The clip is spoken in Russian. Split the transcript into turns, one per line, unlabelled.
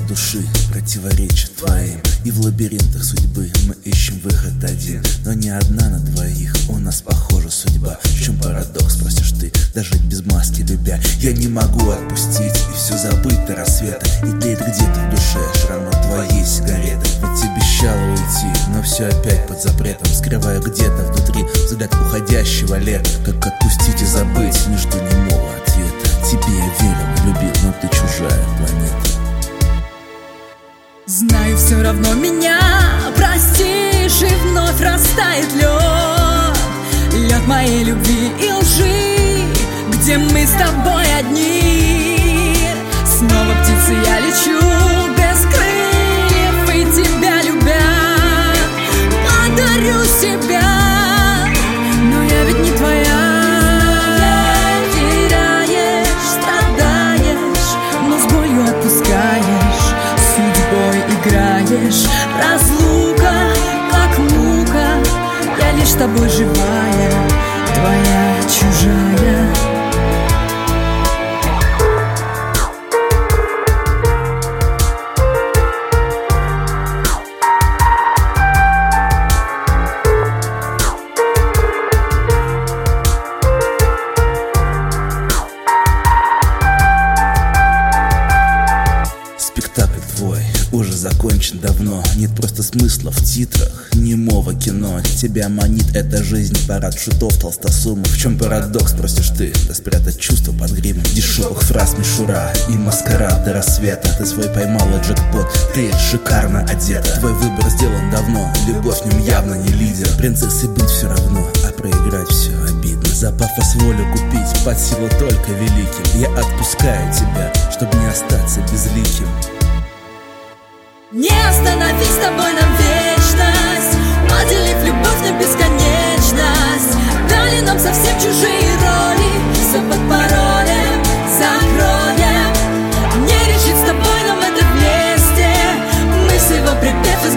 души противоречат твоим. И в лабиринтах судьбы мы ищем выход один. Но не одна на двоих, у нас похожа судьба. В чем парадокс, спросишь ты, даже без маски любя. Я не могу отпустить и все забыть до рассвета. И тлеет где-то в душе шрам от твоей сигареты. Ведь обещала уйти, но все опять под запретом. Скрываю где-то внутри взгляд уходящего лета. Как отпустить и забыть, не жду
Знаю, все равно меня. Простишь И вновь растает лед Лед моей любви и лжи Где мы с тобой одни. Снова птицы я лечу без крыльев И тебя любя Подарю себя Разлука, как мука. Я лишь с тобой живая Твоя чужая
закончен давно. Нет просто смысла в титрах немого кино. Тебя манит эта жизнь, парад шутов, толстосумов В чем парадокс, спросишь ты? Да спрятать чувства под гримом Дешевых фраз мишура и маскарад до рассвета. Ты свой поймала джекпот, ты шикарно одета. Твой выбор сделан давно, любовь в нем явно не лидер. Принцессой быть все равно, а проиграть все обидно. За пафос волю купить под силу только великим. Я отпускаю тебя, чтобы не остаться безликим
не остановить с тобой нам вечность. Поделив любовь на бесконечность. Дали нам совсем чужие роли. Все под паролем закроем Не решить с тобой нам это вместе. Мы всего припев из